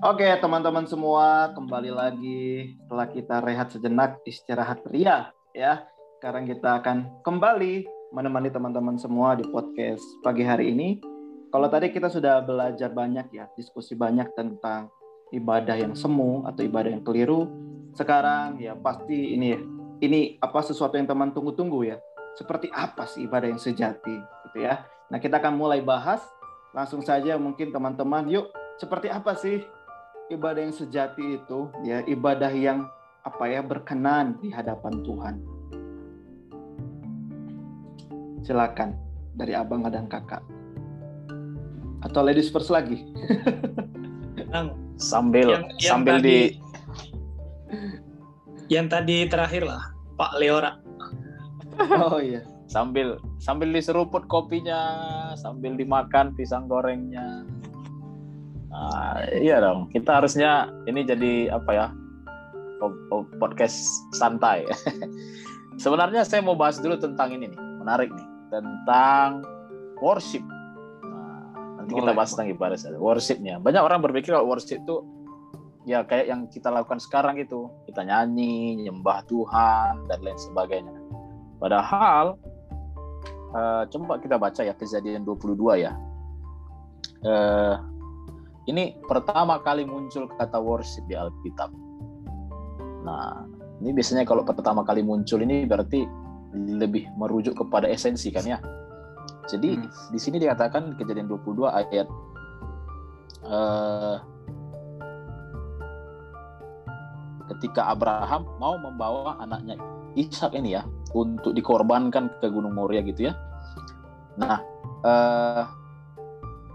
Oke, teman-teman semua, kembali lagi setelah kita rehat sejenak istirahat ria ya. Sekarang kita akan kembali menemani teman-teman semua di podcast pagi hari ini. Kalau tadi kita sudah belajar banyak ya, diskusi banyak tentang ibadah yang semu atau ibadah yang keliru. Sekarang ya pasti ini ini apa sesuatu yang teman tunggu-tunggu ya. Seperti apa sih ibadah yang sejati gitu ya. Nah, kita akan mulai bahas langsung saja mungkin teman-teman yuk seperti apa sih ibadah yang sejati itu ya ibadah yang apa ya berkenan di hadapan Tuhan. Silakan dari abang dan kakak. Atau ladies first lagi. yang, sambil yang, yang sambil tadi, di yang tadi terakhir lah Pak Leora. Oh iya. sambil sambil diseruput kopinya, sambil dimakan pisang gorengnya. Nah, iya dong, kita harusnya ini jadi apa ya? podcast santai. Sebenarnya saya mau bahas dulu tentang ini nih, menarik nih, tentang worship. Nah, nanti kita bahas tentang ibadah saja. Worshipnya. Banyak orang berpikir kalau worship itu ya kayak yang kita lakukan sekarang itu, kita nyanyi, nyembah Tuhan dan lain sebagainya. Padahal eh, coba kita baca ya kejadian 22 ya. Eh, ini pertama kali muncul kata worship di Alkitab. Nah, ini biasanya kalau pertama kali muncul ini berarti lebih merujuk kepada esensi kan ya. Jadi Hmm. di sini dikatakan kejadian 22 ayat eh, ketika Abraham mau membawa anaknya Ishak ini ya untuk dikorbankan ke Gunung Moria gitu ya. Nah, eh,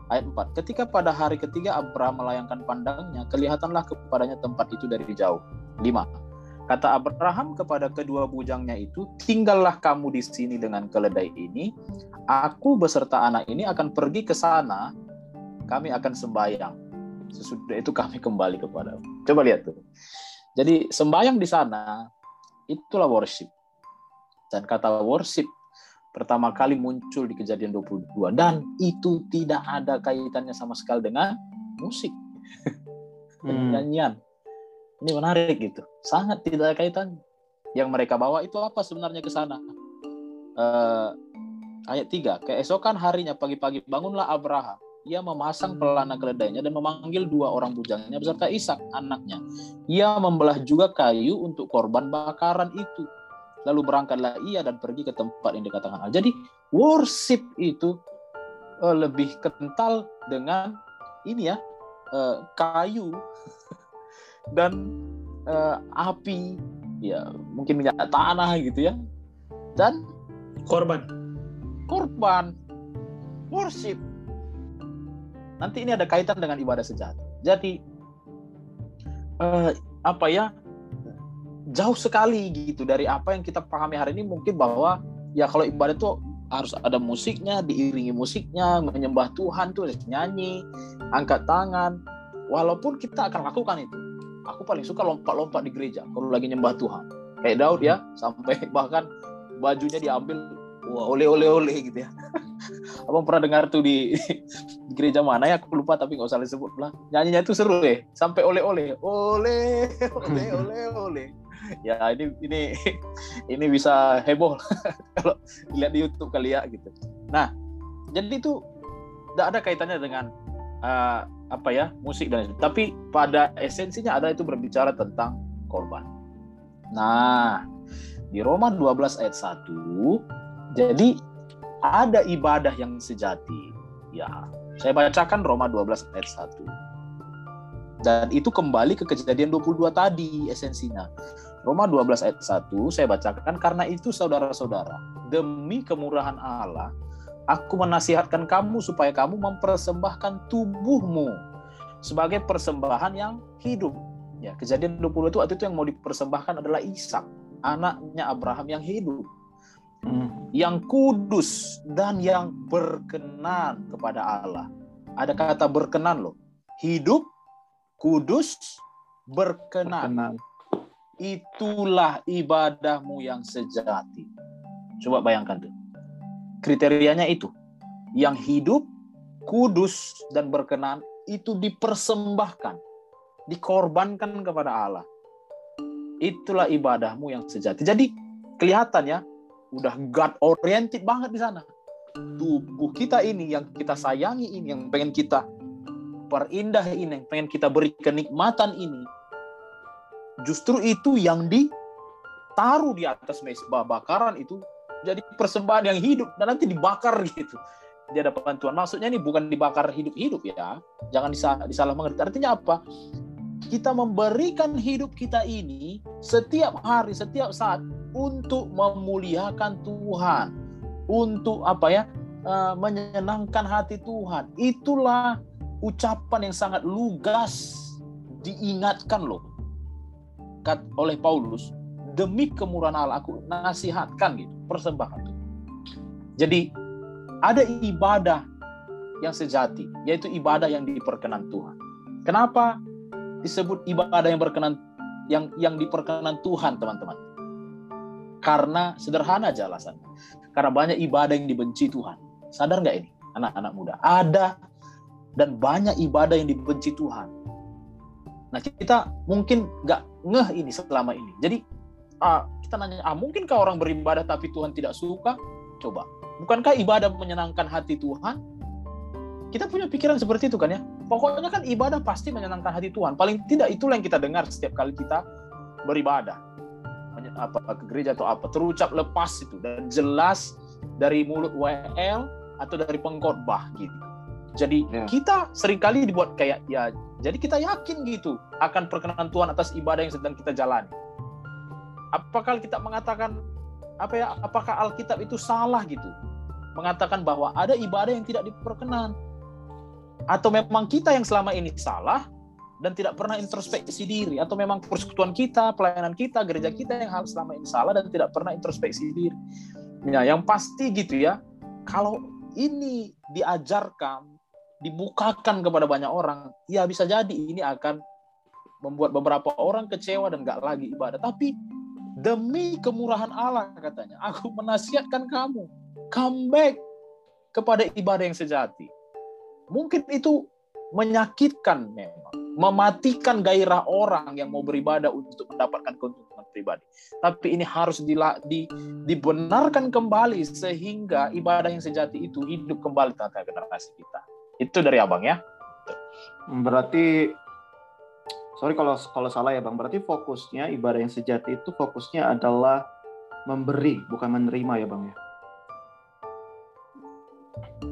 ayat 4. Ketika pada hari ketiga Abraham melayangkan pandangnya, kelihatanlah kepadanya tempat itu dari jauh. 5. Kata Abraham kepada kedua bujangnya itu, tinggallah kamu di sini dengan keledai ini. Aku beserta anak ini akan pergi ke sana. Kami akan sembahyang. Sesudah itu kami kembali kepada. Coba lihat tuh. Jadi sembahyang di sana itulah worship. Dan kata worship pertama kali muncul di kejadian 22 dan itu tidak ada kaitannya sama sekali dengan musik. Hmm. nyanyian ini menarik gitu. Sangat tidak ada kaitan. Yang mereka bawa itu apa sebenarnya ke sana? Eh, ayat 3 keesokan harinya pagi-pagi bangunlah Abraham ia memasang pelana keledainya dan memanggil dua orang bujangnya beserta Ishak anaknya. Ia membelah juga kayu untuk korban bakaran itu lalu berangkatlah ia dan pergi ke tempat yang dikatakan Allah. Jadi worship itu eh, lebih kental dengan ini ya eh, kayu dan eh, api. Ya mungkin minyak tanah gitu ya. Dan Korban. korban. Worship. Nanti ini ada kaitan dengan ibadah sejati jadi eh, apa ya jauh sekali gitu dari apa yang kita pahami hari ini. Mungkin bahwa ya kalau ibadah itu harus ada musiknya diiringi musiknya menyembah Tuhan tuh nyanyi angkat tangan. Walaupun kita akan lakukan itu. Aku paling suka lompat-lompat di gereja kalau lagi nyembah Tuhan. Kayak Daud ya sampai bahkan bajunya diambil wah oleh oleh oleh gitu ya. Abang pernah dengar tuh di, di gereja mana ya? Aku lupa tapi nggak usah disebut lah. Nyanyinya itu seru deh sampai oleh oleh oleh oleh oleh oleh ya ini ini ini bisa heboh. Kalau dilihat di YouTube kali ya gitu. Nah jadi itu tidak ada kaitannya dengan uh, apa ya musik dan tapi pada esensinya ada itu berbicara tentang korban. Nah di Roma 12 ayat 1 jadi ada ibadah yang sejati. Ya saya bacakan Roma 12 ayat 1 dan itu kembali ke kejadian 22 tadi esensinya Roma 12 ayat 1 saya bacakan karena itu saudara-saudara demi kemurahan Allah aku menasihatkan kamu supaya kamu mempersembahkan tubuhmu sebagai persembahan yang hidup. Ya kejadian 20 itu waktu itu yang mau dipersembahkan adalah Ishak anaknya Abraham yang hidup. Hmm. yang kudus dan yang berkenan kepada Allah. Ada kata berkenan loh. Hidup kudus berkenan. Berkenan. Itulah ibadahmu yang sejati. Coba bayangkan tuh. Kriterianya itu. Yang hidup, kudus, dan berkenan itu dipersembahkan. dikorbankan kepada Allah. Itulah ibadahmu yang sejati. Jadi kelihatan ya, udah God oriented banget di sana. Tubuh kita ini yang kita sayangi ini, yang pengen kita perindah ini, yang pengen kita beri kenikmatan ini, justru itu yang ditaruh di atas mesbah bakaran itu jadi persembahan yang hidup dan nanti dibakar gitu di hadapan Tuhan. Maksudnya ini bukan dibakar hidup-hidup ya. Jangan disalah, disalah mengerti. Artinya apa? Kita memberikan hidup kita ini setiap hari, setiap saat untuk memuliakan Tuhan, untuk apa ya? Eh, menyenangkan hati Tuhan. Itulah ucapan yang sangat lugas diingatkan loh oleh Paulus demi kemurahan Allah aku nasihatkan gitu persembahkan. Jadi ada ibadah yang sejati yaitu ibadah yang diperkenan Tuhan. Kenapa disebut ibadah yang berkenan yang yang diperkenan Tuhan teman-teman? Karena sederhana aja alasannya karena banyak ibadah yang dibenci Tuhan. Sadar nggak ini anak-anak muda? Ada dan banyak ibadah yang dibenci Tuhan. Nah kita mungkin nggak ngeh ini selama ini. Jadi ah, kita nanya, ah mungkinkah orang beribadah tapi Tuhan tidak suka? Coba, bukankah ibadah menyenangkan hati Tuhan? Kita punya pikiran seperti itu kan ya. Pokoknya kan ibadah pasti menyenangkan hati Tuhan. Paling tidak itulah yang kita dengar setiap kali kita beribadah. Apa ke gereja atau apa terucap lepas itu dan jelas dari mulut WL atau dari pengkhotbah gitu. Jadi yeah. kita sering kali dibuat kayak ya, jadi kita yakin gitu akan perkenan Tuhan atas ibadah yang sedang kita jalani. Apakah kita mengatakan apa ya? Apakah Alkitab itu salah gitu? Mengatakan bahwa ada ibadah yang tidak diperkenan. Atau memang kita yang selama ini salah dan tidak pernah introspeksi diri atau memang persekutuan kita, pelayanan kita, gereja kita yang hal selama ini salah dan tidak pernah introspeksi diri. Ya, yang pasti gitu ya. Kalau ini diajarkan dibukakan kepada banyak orang, ya bisa jadi ini akan membuat beberapa orang kecewa dan gak lagi ibadah. Tapi demi kemurahan Allah katanya, aku menasihatkan kamu, come back kepada ibadah yang sejati. Mungkin itu menyakitkan memang, mematikan gairah orang yang mau beribadah untuk mendapatkan keuntungan pribadi. Tapi ini harus di, di, dibenarkan kembali sehingga ibadah yang sejati itu hidup kembali tentang generasi kita. Itu dari abang ya. Berarti sorry kalau kalau salah ya bang. Berarti fokusnya ibadah yang sejati itu fokusnya adalah memberi bukan menerima ya bang ya.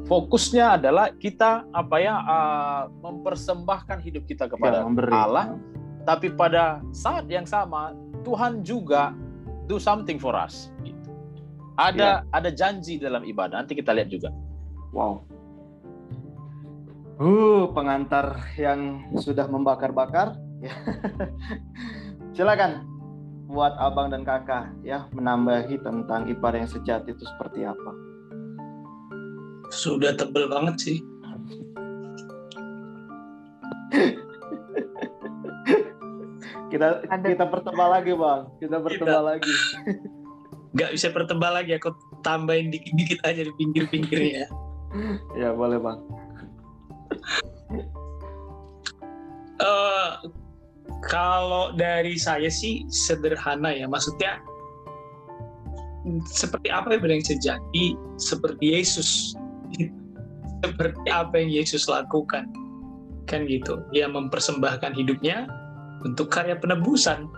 Fokusnya adalah kita apa ya uh, mempersembahkan hidup kita kepada ya, memberi. Allah, tapi pada saat yang sama Tuhan juga do something for us. Gitu. Ada ya. ada janji dalam ibadah. Nanti kita lihat juga. Wow. Uh, pengantar yang sudah membakar-bakar. Ya. Silakan buat abang dan kakak ya menambahi tentang ibadah yang sejati itu seperti apa. Sudah tebel banget sih. kita kita pertebal lagi bang, kita pertebal kita, lagi. Gak bisa pertebal lagi, aku tambahin dikit-dikit aja di pinggir-pinggirnya. ya boleh bang uh, kalau dari saya sih sederhana ya, maksudnya seperti apa yang sejati, seperti Yesus, seperti apa yang Yesus lakukan, kan gitu. Dia mempersembahkan hidupnya untuk karya penebusan.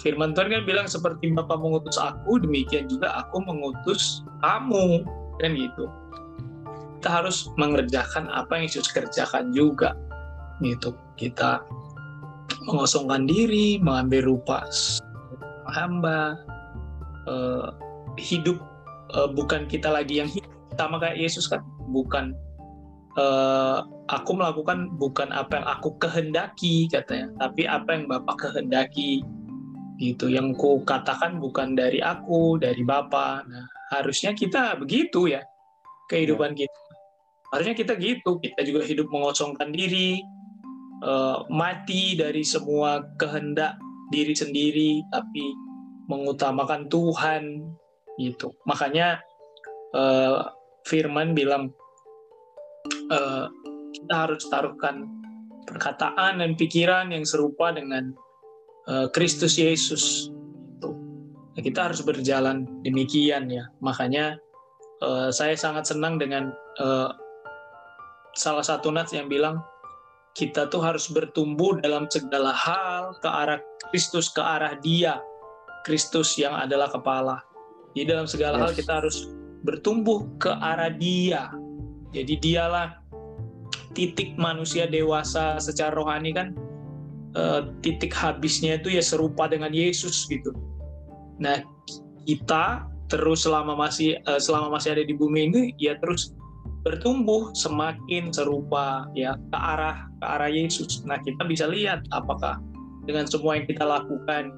Firman Tuhan kan bilang seperti Bapak mengutus aku, demikian juga aku mengutus kamu, kan gitu kita harus mengerjakan apa yang Yesus kerjakan juga gitu. Kita mengosongkan diri mengambil rupa hamba uh, hidup uh, bukan kita lagi yang hidup sama kayak Yesus kan. Bukan uh, aku melakukan bukan apa yang aku kehendaki katanya tapi apa yang Bapak kehendaki gitu. Yang ku katakan bukan dari aku dari Bapak. Nah harusnya kita begitu ya kehidupan ya. kita harusnya kita gitu kita juga hidup mengosongkan diri uh, mati dari semua kehendak diri sendiri tapi mengutamakan Tuhan gitu makanya uh, Firman bilang uh, kita harus taruhkan perkataan dan pikiran yang serupa dengan uh, Kristus Yesus. Nah, kita harus berjalan demikian ya. Makanya uh, saya sangat senang dengan uh, salah satu nats yang bilang kita tuh harus bertumbuh dalam segala hal ke arah Kristus, ke arah Dia, Kristus yang adalah kepala. Jadi dalam segala yes. hal kita harus bertumbuh ke arah Dia. Jadi dialah titik manusia dewasa secara rohani kan uh, titik habisnya itu ya serupa dengan Yesus gitu. Nah kita terus selama masih uh, selama masih ada di bumi ini ya terus bertumbuh semakin serupa ya ke arah ke arah Yesus. Nah kita bisa lihat apakah dengan semua yang kita lakukan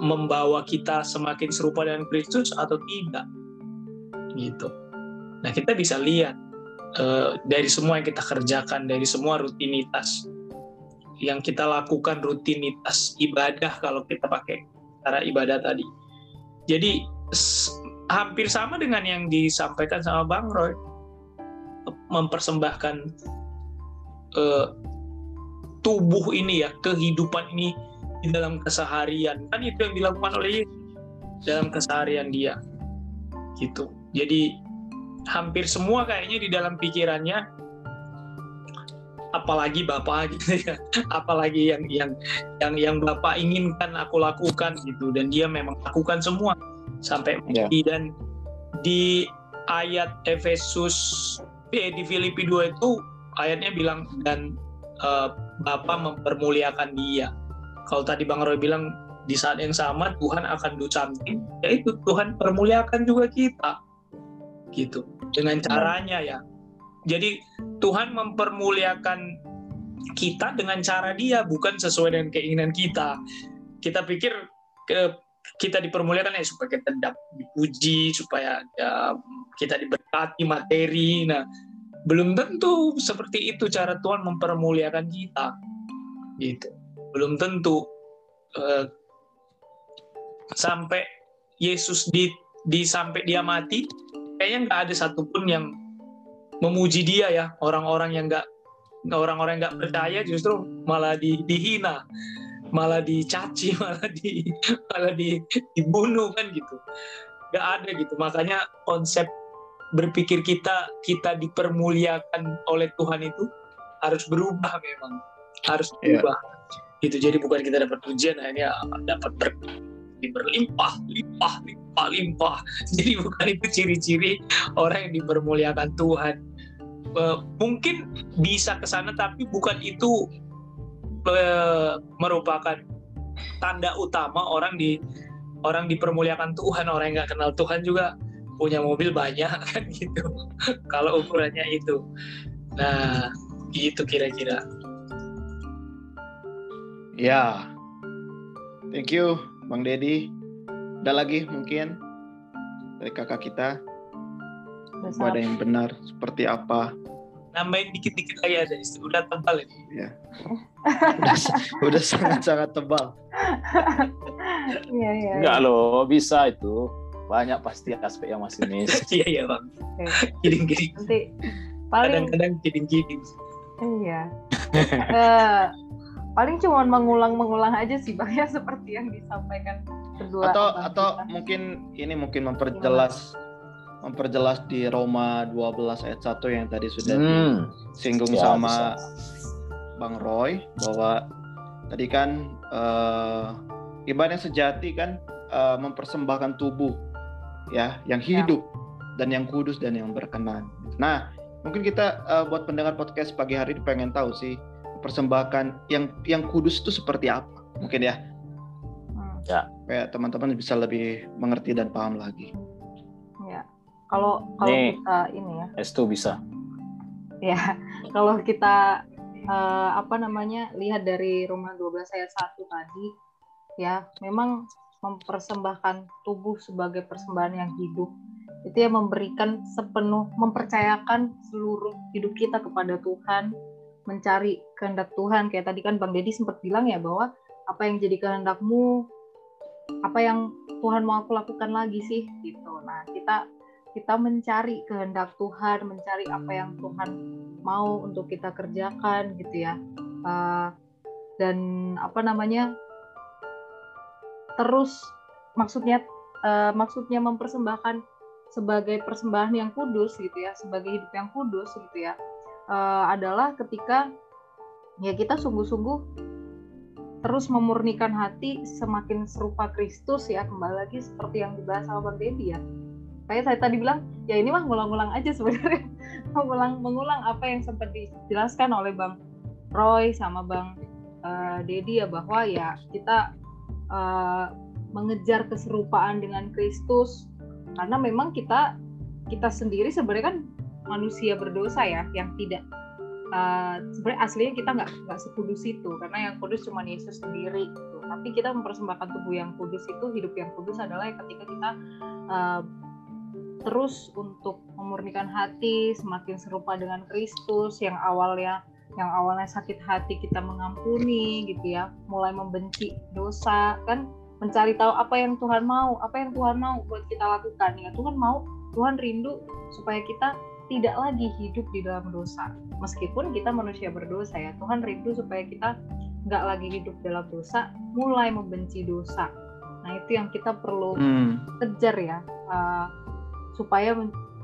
membawa kita semakin serupa dengan Kristus atau tidak gitu. Nah kita bisa lihat uh, dari semua yang kita kerjakan dari semua rutinitas yang kita lakukan rutinitas ibadah kalau kita pakai cara ibadah tadi. Jadi hampir sama dengan yang disampaikan sama Bang Roy. Mempersembahkan uh, tubuh ini ya kehidupan ini di dalam keseharian. Kan itu yang dilakukan oleh dalam keseharian dia. Gitu. Jadi hampir semua kayaknya di dalam pikirannya apalagi bapak gitu ya. Apalagi yang yang yang yang bapak inginkan aku lakukan gitu. Dan dia memang lakukan semua sampai yeah. mati dan di ayat Efesus eh, di Filipi 2 itu ayatnya bilang dan uh, Bapa mempermuliakan dia. Kalau tadi Bang Roy bilang di saat yang sama Tuhan akan do something, yaitu Tuhan permuliakan juga kita. Gitu. Dengan caranya ya. Jadi Tuhan mempermuliakan kita dengan cara dia bukan sesuai dengan keinginan kita. Kita pikir ke kita dipermuliakan ya supaya kita dapat dipuji, supaya ya, kita diberkati materi. Nah, belum tentu seperti itu cara Tuhan mempermuliakan kita. Gitu. Belum tentu uh, sampai Yesus di, di sampai dia mati, kayaknya nggak ada satupun yang memuji dia ya. Orang-orang yang nggak orang-orang nggak percaya justru malah di, dihina malah dicaci malah di malah di, dibunuh kan gitu. Nggak ada gitu. Makanya konsep berpikir kita kita dipermuliakan oleh Tuhan itu harus berubah memang. Harus iya. berubah. Yeah. gitu. Jadi bukan kita dapat ujian akhirnya dapat ber, berlimpah limpah limpah limpah. Jadi bukan itu ciri-ciri orang yang dipermuliakan Tuhan. Uh, mungkin bisa ke sana tapi bukan itu merupakan tanda utama orang di orang dipermuliakan Tuhan. Orang yang nggak kenal Tuhan juga punya mobil banyak kan gitu. Kalau ukurannya itu. Nah itu kira-kira. Ya. Thank you Bang Dedi ada lagi mungkin dari kakak kita? Ada yang benar seperti apa nambahin dikit-dikit aja udah tebal ini. Ya. udah, udah sangat-sangat tebal. Iya iya enggak loh bisa itu. Banyak pasti aspek yang masih miss. Iya iya bang. Kidding-kidding. Nanti paling kadang-kadang kidding-kidding. Iya. Uh, paling cuma mengulang-mengulang aja sih bang ya seperti yang disampaikan kedua atau atau kita. mungkin ini mungkin memperjelas Gimana? Memperjelas di Roma 12 ayat 1 yang tadi sudah hmm. disinggung ya, sama bisa. Bang Roy bahwa tadi kan uh, ibadah yang sejati kan uh, mempersembahkan tubuh ya yang ya. hidup ya. dan yang kudus dan yang berkenan. Nah, mungkin kita uh, buat pendengar podcast pagi hari ini pengen tahu sih persembahkan yang yang kudus itu seperti apa? Mungkin ya. Hmm. Ya. Kayak teman-teman bisa lebih mengerti dan paham lagi. Kalau kalau kita ini ya. S2 bisa. Ya, kalau kita uh, apa namanya lihat dari Roma 12 ayat 1 tadi ya, memang mempersembahkan tubuh sebagai persembahan yang hidup itu yang memberikan sepenuh mempercayakan seluruh hidup kita kepada Tuhan mencari kehendak Tuhan kayak tadi kan Bang Dedi sempat bilang ya bahwa apa yang jadi kehendakmu apa yang Tuhan mau aku lakukan lagi sih gitu nah kita kita mencari kehendak Tuhan, mencari apa yang Tuhan mau untuk kita kerjakan gitu ya. Uh, dan apa namanya terus maksudnya uh, maksudnya mempersembahkan sebagai persembahan yang kudus gitu ya sebagai hidup yang kudus gitu ya uh, adalah ketika ya kita sungguh-sungguh terus memurnikan hati semakin serupa Kristus ya kembali lagi seperti yang dibahas sama Bang Dedi ya kayak saya tadi bilang ya ini mah ngulang-ngulang aja sebenarnya. Mengulang mengulang apa yang sempat dijelaskan oleh Bang Roy sama Bang uh, Dedi ya bahwa ya kita uh, mengejar keserupaan dengan Kristus. Karena memang kita kita sendiri sebenarnya kan manusia berdosa ya yang tidak uh, sebenarnya aslinya kita nggak nggak sekudus itu. Karena yang kudus cuma Yesus sendiri gitu. tapi kita mempersembahkan tubuh yang kudus itu hidup yang kudus adalah ketika kita uh, terus untuk memurnikan hati semakin serupa dengan Kristus yang awalnya yang awalnya sakit hati kita mengampuni gitu ya mulai membenci dosa kan mencari tahu apa yang Tuhan mau apa yang Tuhan mau buat kita lakukan ya. Tuhan mau Tuhan rindu supaya kita tidak lagi hidup di dalam dosa. Meskipun kita manusia berdosa ya Tuhan rindu supaya kita nggak lagi hidup dalam dosa mulai membenci dosa. Nah itu yang kita perlu hmm. kejar ya uh, supaya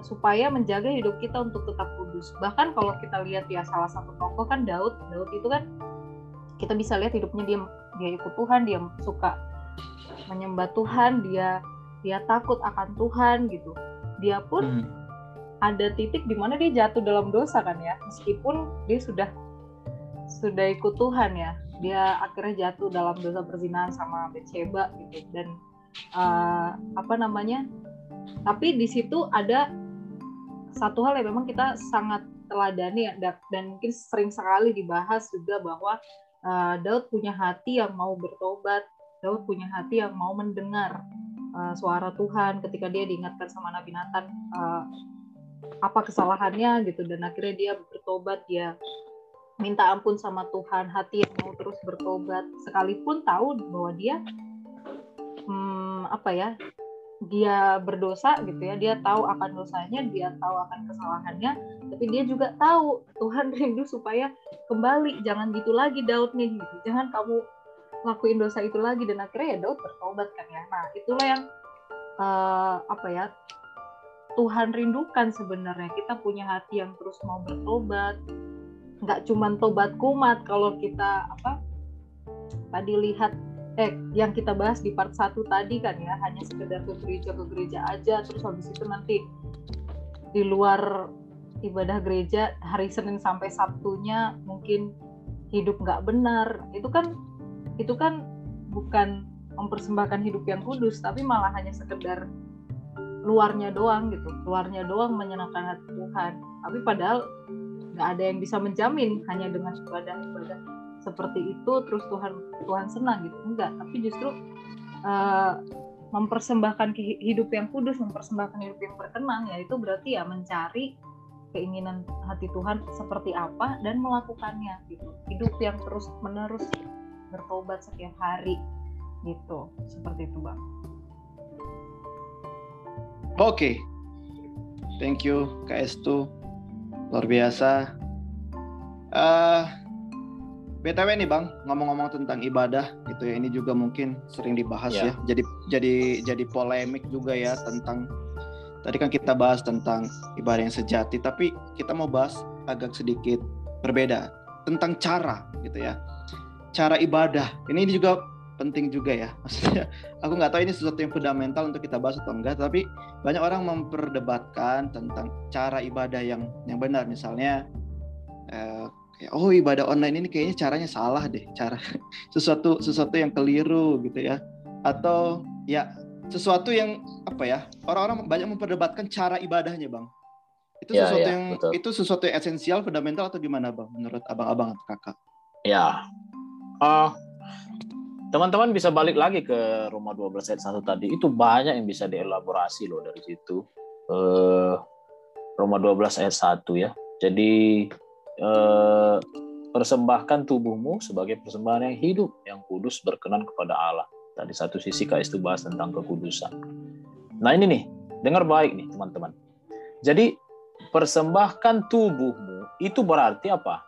supaya menjaga hidup kita untuk tetap kudus. Bahkan kalau kita lihat ya salah satu tokoh kan Daud, Daud itu kan kita bisa lihat hidupnya dia dia ikut Tuhan, dia suka menyembah Tuhan, dia dia takut akan Tuhan gitu. Dia pun hmm. ada titik di mana dia jatuh dalam dosa kan ya, meskipun dia sudah sudah ikut Tuhan ya, dia akhirnya jatuh dalam dosa perzinahan sama Bathsheba gitu dan uh, apa namanya tapi di situ ada satu hal yang memang kita sangat teladani dan mungkin sering sekali dibahas juga bahwa uh, Daud punya hati yang mau bertobat, Daud punya hati yang mau mendengar uh, suara Tuhan ketika dia diingatkan sama Nabi Nathan uh, apa kesalahannya gitu. Dan akhirnya dia bertobat dia minta ampun sama Tuhan hati yang mau terus bertobat. Sekalipun tahu bahwa dia hmm, apa ya dia berdosa gitu ya dia tahu akan dosanya dia tahu akan kesalahannya tapi dia juga tahu Tuhan rindu supaya kembali jangan gitu lagi Daud nih gitu jangan kamu lakuin dosa itu lagi dan akhirnya ya Daud bertobat kan ya. Nah itulah yang uh, apa ya Tuhan rindukan sebenarnya. Kita punya hati yang terus mau bertobat. Nggak cuman tobat kumat kalau kita apa tadi lihat eh yang kita bahas di part satu tadi kan ya hanya sekedar ke gereja ke gereja aja terus habis itu nanti di luar ibadah gereja hari Senin sampai Sabtunya mungkin hidup nggak benar. Itu kan itu kan bukan mempersembahkan hidup yang kudus tapi malah hanya sekedar luarnya doang gitu. Luarnya doang menyenangkan hati Tuhan. Tapi padahal nggak ada yang bisa menjamin hanya dengan ibadah ibadah seperti itu terus Tuhan Tuhan senang gitu. Enggak tapi justru uh, mempersembahkan hidup yang kudus mempersembahkan hidup yang berkenan ya itu berarti ya mencari keinginan hati Tuhan seperti apa dan melakukannya gitu. Hidup yang terus menerus bertobat setiap hari gitu. Seperti itu bang. Oke. Okay. thank you Kak Estu. Luar biasa. Uh, BTW nih Bang, ngomong-ngomong tentang ibadah gitu ya, ini juga mungkin sering dibahas yeah. ya. Jadi jadi jadi polemik juga ya tentang tadi kan kita bahas tentang ibadah yang sejati, tapi kita mau bahas agak sedikit berbeda tentang cara gitu ya. Cara ibadah. Ini juga penting juga ya. Maksudnya aku nggak tahu ini sesuatu yang fundamental untuk kita bahas atau enggak, tapi banyak orang memperdebatkan tentang cara ibadah yang yang benar misalnya eh, oh ibadah online ini kayaknya caranya salah deh cara sesuatu sesuatu yang keliru gitu ya. Atau ya sesuatu yang apa ya orang-orang banyak memperdebatkan cara ibadahnya bang. Itu ya, sesuatu ya, yang betul. itu sesuatu yang esensial fundamental atau gimana bang menurut abang-abang atau kakak? Ya. Uh, teman-teman bisa balik lagi ke Roma 12 ayat 1 tadi. Itu banyak yang bisa dielaborasi loh dari situ. Uh, Roma 12 ayat 1 ya. Jadi eh, persembahkan tubuhmu sebagai persembahan yang hidup, yang kudus, berkenan kepada Allah. Tadi satu sisi KS itu bahas tentang kekudusan. Nah ini nih, dengar baik nih teman-teman. Jadi persembahkan tubuhmu itu berarti apa?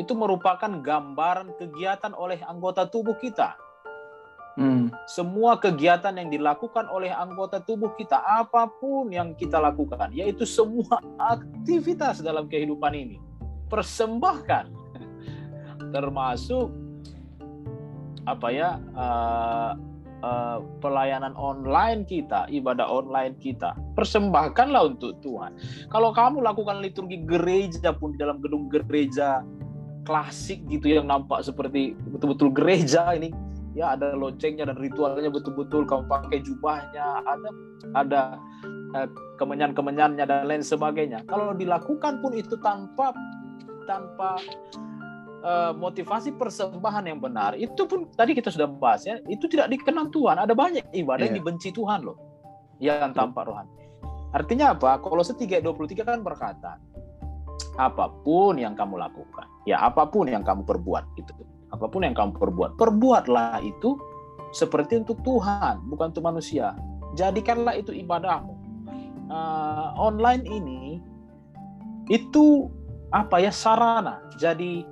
Itu merupakan gambaran kegiatan oleh anggota tubuh kita. Hmm. Semua kegiatan yang dilakukan oleh anggota tubuh kita, apa pun yang kita lakukan, yaitu semua aktivitas dalam kehidupan ini, persembahkan, termasuk apa ya uh, uh, pelayanan online kita, ibadah online kita, persembahkanlah untuk Tuhan. Kalau kamu lakukan liturgi gereja pun di dalam gedung gereja klasik gitu yang nampak seperti betul-betul gereja ini ya ada loncengnya dan ritualnya betul-betul kamu pakai jubahnya ada ada eh, kemenyan-kemenyannya dan lain sebagainya. Kalau dilakukan pun itu tanpa tanpa eh, motivasi persembahan yang benar itu pun tadi kita sudah bahas ya itu tidak dikenal Tuhan ada banyak ibadah yeah. yang iya. dibenci Tuhan loh yang tanpa rohani artinya apa kalau setiga 23 kan berkata apa pun yang kamu lakukan ya apa pun yang kamu perbuat itu apa pun yang kamu perbuat, perbuatlah itu seperti untuk Tuhan, bukan untuk manusia. Jadikanlah itu ibadahmu. Uh, online ini itu apa ya sarana. Jadi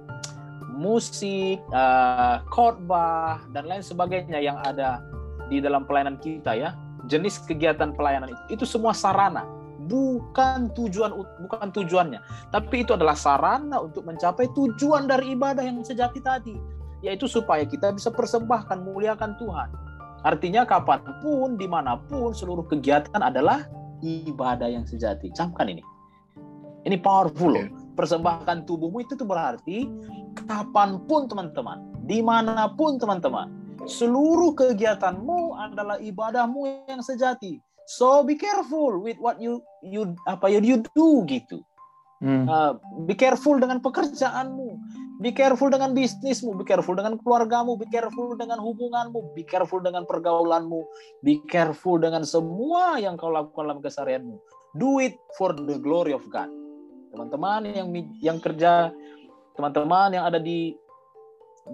musik, uh, khotbah dan lain sebagainya yang ada di dalam pelayanan kita ya, jenis kegiatan pelayanan itu, itu semua sarana. Bukan tujuan bukan tujuannya. Tapi itu adalah sarana untuk mencapai tujuan dari ibadah yang sejati tadi. Yaitu supaya kita bisa persembahkan muliakan Tuhan. Artinya kapan pun di mana pun seluruh kegiatan adalah ibadah yang sejati. Camkan ini. Ini powerful loh persembahkan tubuhmu itu tuh berarti kapan pun teman-teman di mana pun teman-teman seluruh kegiatanmu adalah ibadahmu yang sejati So be careful with what you you apa you, you do gitu. Hmm. Uh, be careful dengan pekerjaanmu, be careful dengan bisnismu, be careful dengan keluargamu, be careful dengan hubunganmu, be careful dengan pergaulanmu, be careful dengan semua yang kau lakukan dalam keseharianmu. Do it for the glory of God. Teman-teman yang yang kerja, teman-teman yang ada di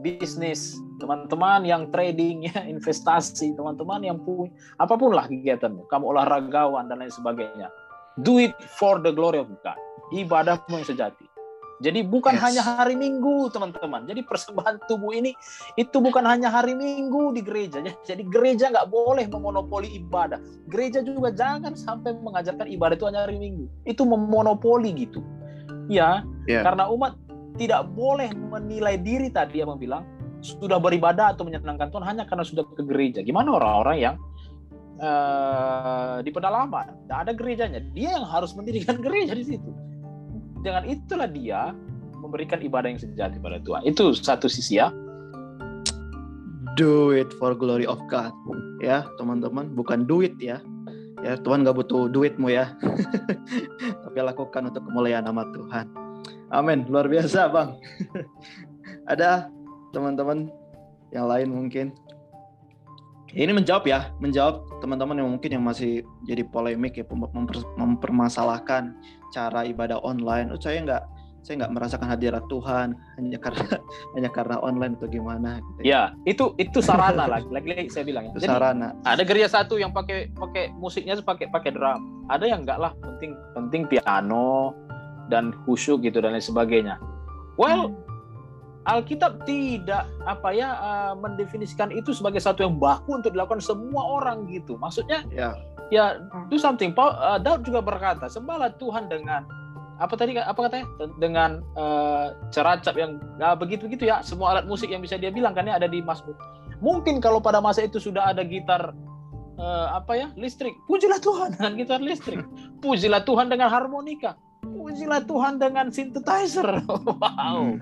bisnis, teman-teman yang trading, ya, investasi, teman-teman yang punya apa pun lah kegiatanmu, kamu olahragawan dan lain sebagainya. Do it for the glory of God. Ibadahmu yang sejati. Jadi bukan yes. hanya hari Minggu, teman-teman. Jadi persembahan tubuh ini itu bukan hanya hari Minggu di gereja. Jadi gereja nggak boleh memonopoli ibadah. Gereja juga jangan sampai mengajarkan ibadah itu hanya hari Minggu. Itu memonopoli gitu. Ya, yeah. karena umat tidak boleh menilai diri tadi yang bilang sudah beribadah atau menyenangkan Tuhan hanya karena sudah ke gereja. Gimana orang-orang yang uh, di pedalaman, tidak ada gerejanya, dia yang harus mendirikan gereja di situ. Dengan itulah dia memberikan ibadah yang sejati pada Tuhan. Itu satu sisi ya. Do it for glory of God, ya teman-teman, bukan duit ya. Ya Tuhan nggak butuh duitmu ya, tapi lakukan untuk kemuliaan nama Tuhan. Amin, luar biasa bang. Ada teman-teman yang lain mungkin? Ini menjawab ya, menjawab teman-teman yang mungkin yang masih jadi polemik ya memper, mempermasalahkan cara ibadah online. Oh, saya nggak saya nggak merasakan hadirat Tuhan hanya karena hanya karena online atau gimana gitu. Ya, ya itu itu sarana lagi lagi saya bilang ya. Jadi, sarana. Ada gereja satu yang pakai pakai musiknya pakai pakai drum. Ada yang enggak lah, penting penting piano, dan khusyuk gitu dan lain sebagainya. Well, hmm. Alkitab tidak apa ya uh, mendefinisikan itu sebagai satu yang baku untuk dilakukan semua orang gitu. Maksudnya ya ya hmm. do something. Paul, uh, Daud juga berkata, sembahlah Tuhan dengan apa tadi apa katanya dengan uh, ceracap yang nah, begitu begitu ya semua alat musik yang bisa dia bilang kan ya ada di Mazmur. Mungkin kalau pada masa itu sudah ada gitar uh, apa ya listrik, pujilah Tuhan dengan gitar listrik, pujilah Tuhan dengan harmonika pujilah Tuhan dengan synthesizer. Wow. Hmm.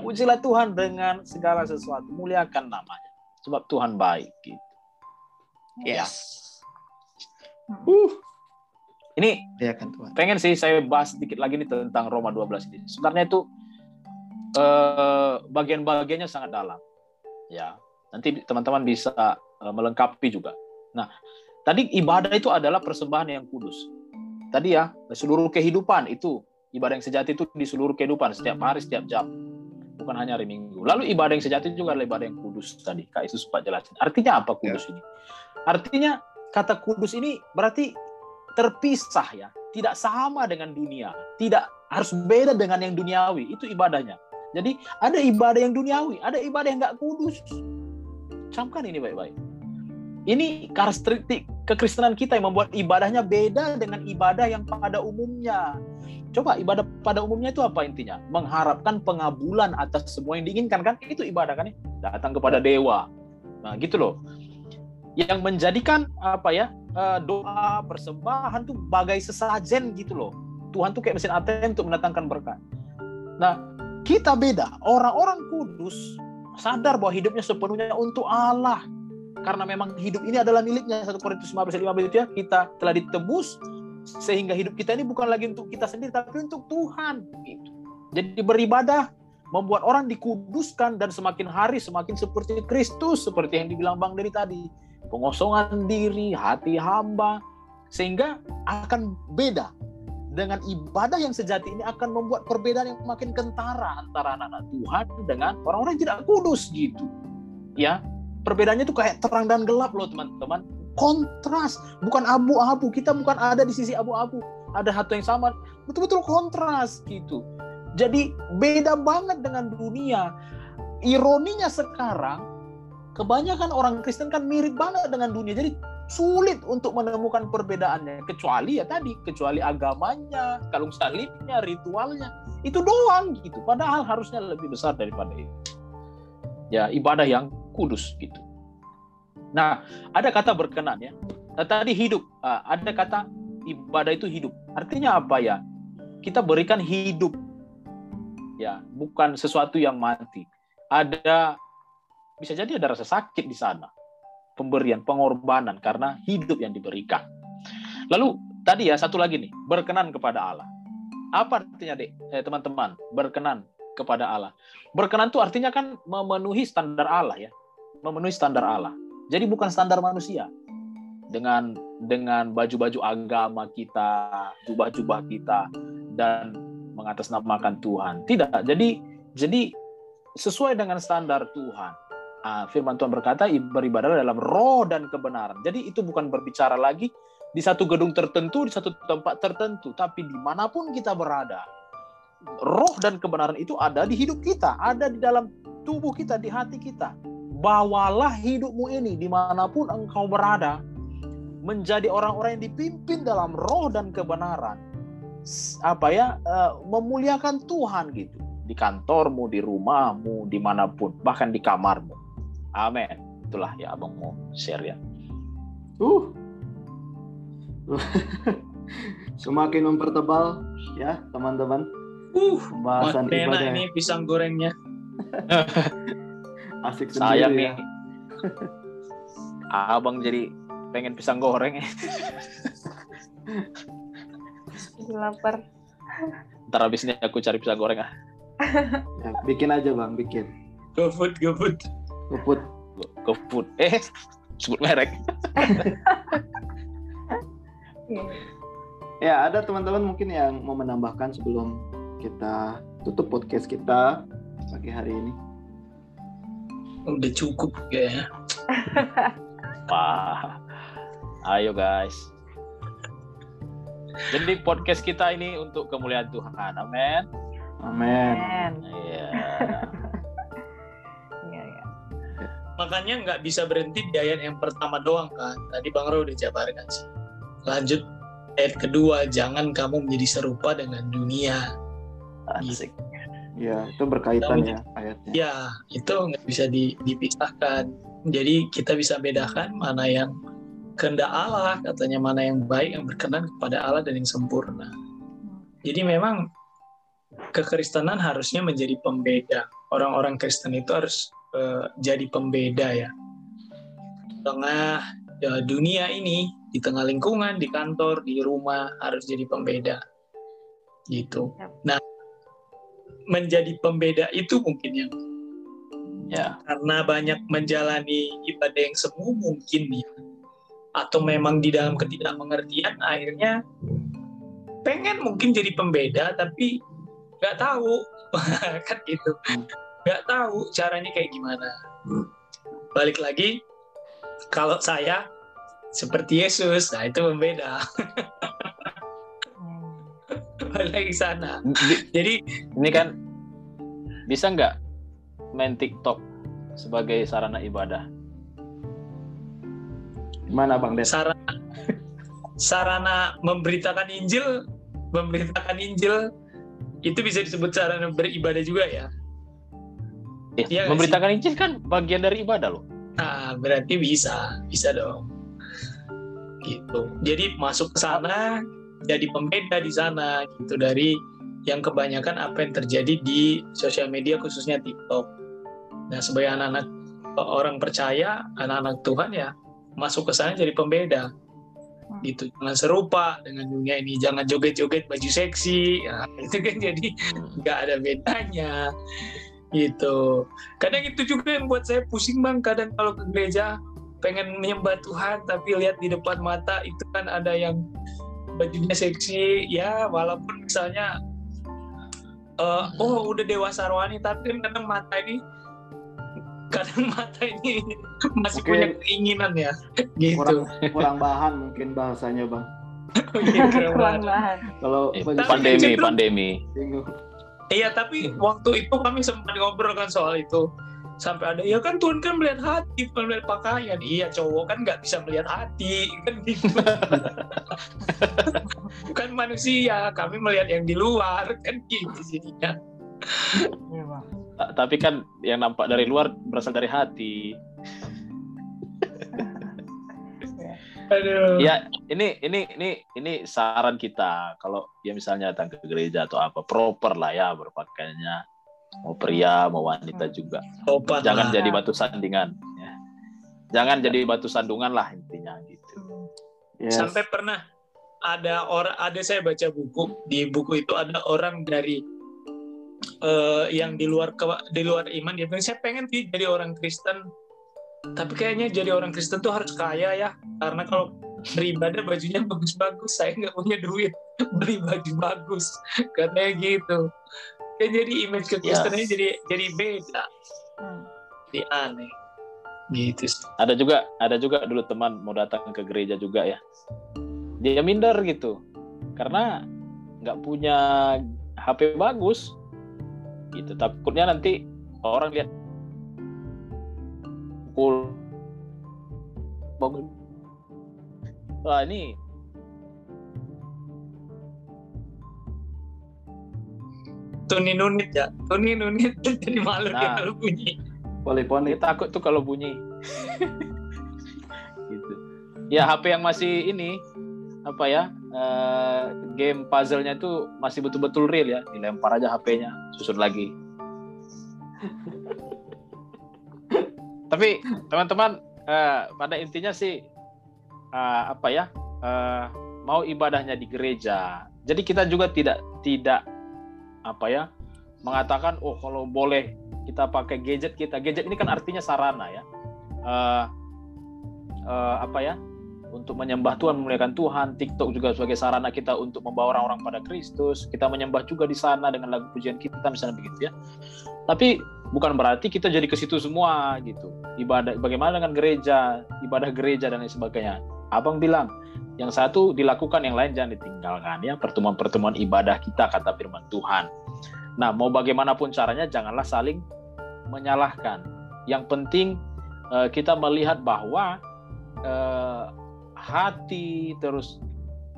Pujilah Tuhan dengan segala sesuatu. Muliakan namanya. Sebab Tuhan baik gitu. Yes. Uh. Ini ya kan Tuhan. Pengen sih saya bahas sedikit lagi nih tentang Roma 12 ini. Sebenarnya itu eh, bagian-bagiannya sangat dalam. Ya. Nanti teman-teman bisa eh, melengkapi juga. Nah, tadi ibadah itu adalah persembahan yang kudus tadi ya seluruh kehidupan itu ibadah yang sejati itu di seluruh kehidupan setiap hari setiap jam bukan hanya hari Minggu. Lalu ibadah yang sejati juga adalah ibadah yang kudus tadi. Kak Yesus sempat jelasin. Artinya apa kudus ya. ini? Artinya kata kudus ini berarti terpisah ya. tidak sama dengan dunia, tidak harus beda dengan yang duniawi. Itu ibadahnya. Jadi ada ibadah yang duniawi, ada ibadah yang nggak kudus. Camkan ini baik-baik. Ini karakteristik kekristenan kita yang membuat ibadahnya beda dengan ibadah yang pada umumnya. Coba ibadah pada umumnya itu apa intinya? Mengharapkan pengabulan atas semua yang diinginkan kan? Itu ibadah kan ya? Datang kepada dewa. Nah, gitu loh. Yang menjadikan apa ya? eh, doa persembahan tuh bagai sesajen gitu loh. Tuhan tuh kayak mesin ATM untuk mendatangkan berkat. Nah, kita beda. Orang-orang kudus sadar bahwa hidupnya sepenuhnya untuk Allah. Karena memang hidup ini adalah miliknya. 1 Korintus 15 15 itu ya, kita telah ditebus sehingga hidup kita ini bukan lagi untuk kita sendiri tapi untuk Tuhan gitu. Jadi beribadah membuat orang dikuduskan dan semakin hari semakin seperti Kristus seperti yang dibilang Bang dari tadi. Pengosongan diri, hati hamba sehingga akan beda dengan ibadah yang sejati ini akan membuat perbedaan yang makin kentara antara anak-anak Tuhan dengan orang-orang yang tidak kudus gitu. Ya, perbedaannya itu kayak terang dan gelap loh teman-teman. Kontras, bukan abu-abu. Kita bukan ada di sisi abu-abu. Ada satu yang sama, betul-betul kontras gitu. Jadi beda banget dengan dunia. Ironinya sekarang, kebanyakan orang Kristen kan mirip banget dengan dunia. Jadi sulit untuk menemukan perbedaannya kecuali ya tadi kecuali agamanya kalung salibnya ritualnya itu doang gitu padahal harusnya lebih besar daripada itu ya ibadah yang kudus gitu. Nah ada kata berkenan ya. Nah, tadi hidup. Ah, ada kata ibadah itu hidup. Artinya apa ya? Kita berikan hidup ya bukan sesuatu yang mati. Ada bisa jadi ada rasa sakit di sana. Pemberian, pengorbanan karena hidup yang diberikan. Lalu tadi ya satu lagi nih, berkenan kepada Allah. Apa artinya dek, eh, teman-teman? Berkenan kepada Allah. Berkenan itu artinya kan memenuhi standar Allah ya, memenuhi standar Allah. Jadi bukan standar manusia. Dengan dengan baju-baju agama kita, jubah-jubah kita, dan mengatasnamakan Tuhan. Tidak. Jadi jadi sesuai dengan standar Tuhan. Ah, firman Tuhan berkata beribadah dalam roh dan kebenaran. Jadi itu bukan berbicara lagi di satu gedung tertentu, di satu tempat tertentu, tapi di mana pun kita berada, roh dan kebenaran itu ada di hidup kita, ada di dalam tubuh kita, di hati kita. Bawalah hidupmu ini di mana pun engkau berada, menjadi orang-orang yang dipimpin dalam roh dan kebenaran. S- Apa ya, eh, memuliakan Tuhan gitu di kantormu, di rumahmu, di mana pun, bahkan di kamarmu. Amin. Itulah ya abang mau share ya. Uh. Semakin mempertebal ya teman-teman Uh, pembahasan ibadah ini pisang gorengnya. asik Sayang sendiri nih. ya. Abang jadi pengen pisang goreng. Jadi lapar. Ntar habis ini aku cari pisang goreng ah. Ya, bikin aja bang, bikin. GoFood, GoFood. Puput. Go food. Eh, sebut merek. Iya. Ya ada teman-teman mungkin yang mau menambahkan sebelum kita tutup podcast kita pagi hari ini. Udah cukup ya. Wah. Ayo guys. Jadi podcast kita ini untuk kemuliaan Tuhan. Amin. Amin. Iya. Iya, iya. Makanya nggak bisa berhenti di ayat yang pertama doang kan. Tadi Bang Ro udah jabarkan sih. Lanjut ayat kedua, jangan kamu menjadi serupa dengan dunia. Asik. Ya itu berkaitan ya ayatnya. Ya, itu nggak bisa di- dipisahkan. Jadi kita bisa bedakan mana yang kehendak Allah, katanya mana yang baik, yang berkenan kepada Allah dan yang sempurna. Jadi memang kekristenan harusnya menjadi pembeda. Orang-orang Kristen itu harus eh, jadi pembeda ya. Di tengah ya, dunia ini, di tengah lingkungan, di kantor, di rumah harus jadi pembeda. Gitu. Nah, menjadi pembeda itu mungkin yang Ya. karena banyak menjalani ibadah yang semu mungkin ya. Atau memang di dalam ketidakmengertian akhirnya pengen mungkin jadi pembeda tapi nggak tahu. Kan gitu. Nggak tahu caranya kayak gimana. Balik lagi kalau saya seperti Yesus nah itu pembeda balik ke sana. Di- Jadi ini kan bisa nggak main TikTok sebagai sarana ibadah? Gimana Bang Des? sarana sarana memberitakan Injil, memberitakan Injil itu bisa disebut sarana beribadah juga ya. Eh, Iya nggak memberitakan Injil kan bagian dari ibadah loh. Nah, berarti bisa, bisa dong. Gitu. Jadi masuk ke sana jadi pembeda di sana gitu dari yang kebanyakan apa yang terjadi di sosial media khususnya TikTok. Nah, sebagai anak-anak orang percaya, anak-anak Tuhan ya masuk ke sana jadi pembeda. Gitu. Jangan serupa dengan dunia ini, jangan joget-joget baju seksi. Nah, itu kan jadi nggak ada bedanya gitu kadang itu juga yang buat saya pusing bang kadang kalau ke gereja pengen menyembah Tuhan tapi lihat di depan mata itu kan ada yang bajunya seksi ya walaupun misalnya eh, oh udah dewasa rohani tapi kan kadang mata ini kadang mata ini masih Mungkin punya keinginan ya gitu Kurang kurang bahan mungkin bahasanya Bang. Kurang bahan Kalau Eh, pandemi, pandemi. Iya, tapi waktu itu kami sempat ngobrol kan soal itu. Sampai ada, ya kan Tuhan kan melihat hati, bukan melihat pakaian. Iya, cowok kan nggak bisa melihat hati, kan gitu. bukan manusia, kami melihat yang di luar, kan gitu jadinya. Iya. Ta- Tapi kan yang nampak dari luar berasal dari hati. Aduh. Ya, ini ini ini ini saran kita kalau ya misalnya datang ke gereja atau apa proper lah ya berpakaiannya mau pria mau wanita juga. Sopan Jangan lah. jadi batu sandingan. ya. Jangan jadi batu sandungan lah intinya gitu. Yes. Sampai pernah ada orang, ada saya baca buku, di buku itu ada orang dari eh, yang di luar ke- di luar iman dia bilang saya pengen sih jadi orang Kristen tapi kayaknya jadi orang Kristen tuh harus kaya ya karena kalau beribadah bajunya bagus-bagus saya nggak punya duit beli baju bagus katanya gitu ya jadi image kekristenannya jadi jadi beda Hmm. jadi aneh gitu sih. Ada juga ada juga dulu teman mau datang ke gereja juga ya. Dia minder gitu. Karena nggak punya HP bagus. Gitu. Takutnya nanti orang lihat pukul bagus. Wah, ini Tuni nunit ya Tuni nunit jadi malu dia Nah. kalau bunyi Poliponik. dia takut tuh kalau bunyi. gitu. Ya HP yang masih ini apa ya eh, game puzzle-nya itu masih betul-betul real ya dilempar aja HP-nya susun lagi tapi teman-teman eh, pada intinya sih eh, apa ya eh, mau ibadahnya di gereja jadi kita juga tidak tidak apa ya mengatakan oh kalau boleh kita pakai gadget kita gadget ini kan artinya sarana ya Eh, eh, apa ya untuk menyembah Tuhan, memuliakan Tuhan. TikTok juga sebagai sarana kita untuk membawa orang-orang pada Kristus. Kita menyembah juga di sana dengan lagu pujian kita, misalnya begitu ya. Tapi bukan berarti kita jadi ke situ semua gitu. Ibadah, bagaimana dengan gereja, ibadah gereja dan lain sebagainya. Abang bilang, yang satu dilakukan, yang lain jangan ditinggalkan ya. Pertemuan-pertemuan ibadah kita kata firman Tuhan. Nah, mau bagaimanapun caranya, janganlah saling menyalahkan. Yang penting eh, kita melihat bahwa eh, hati terus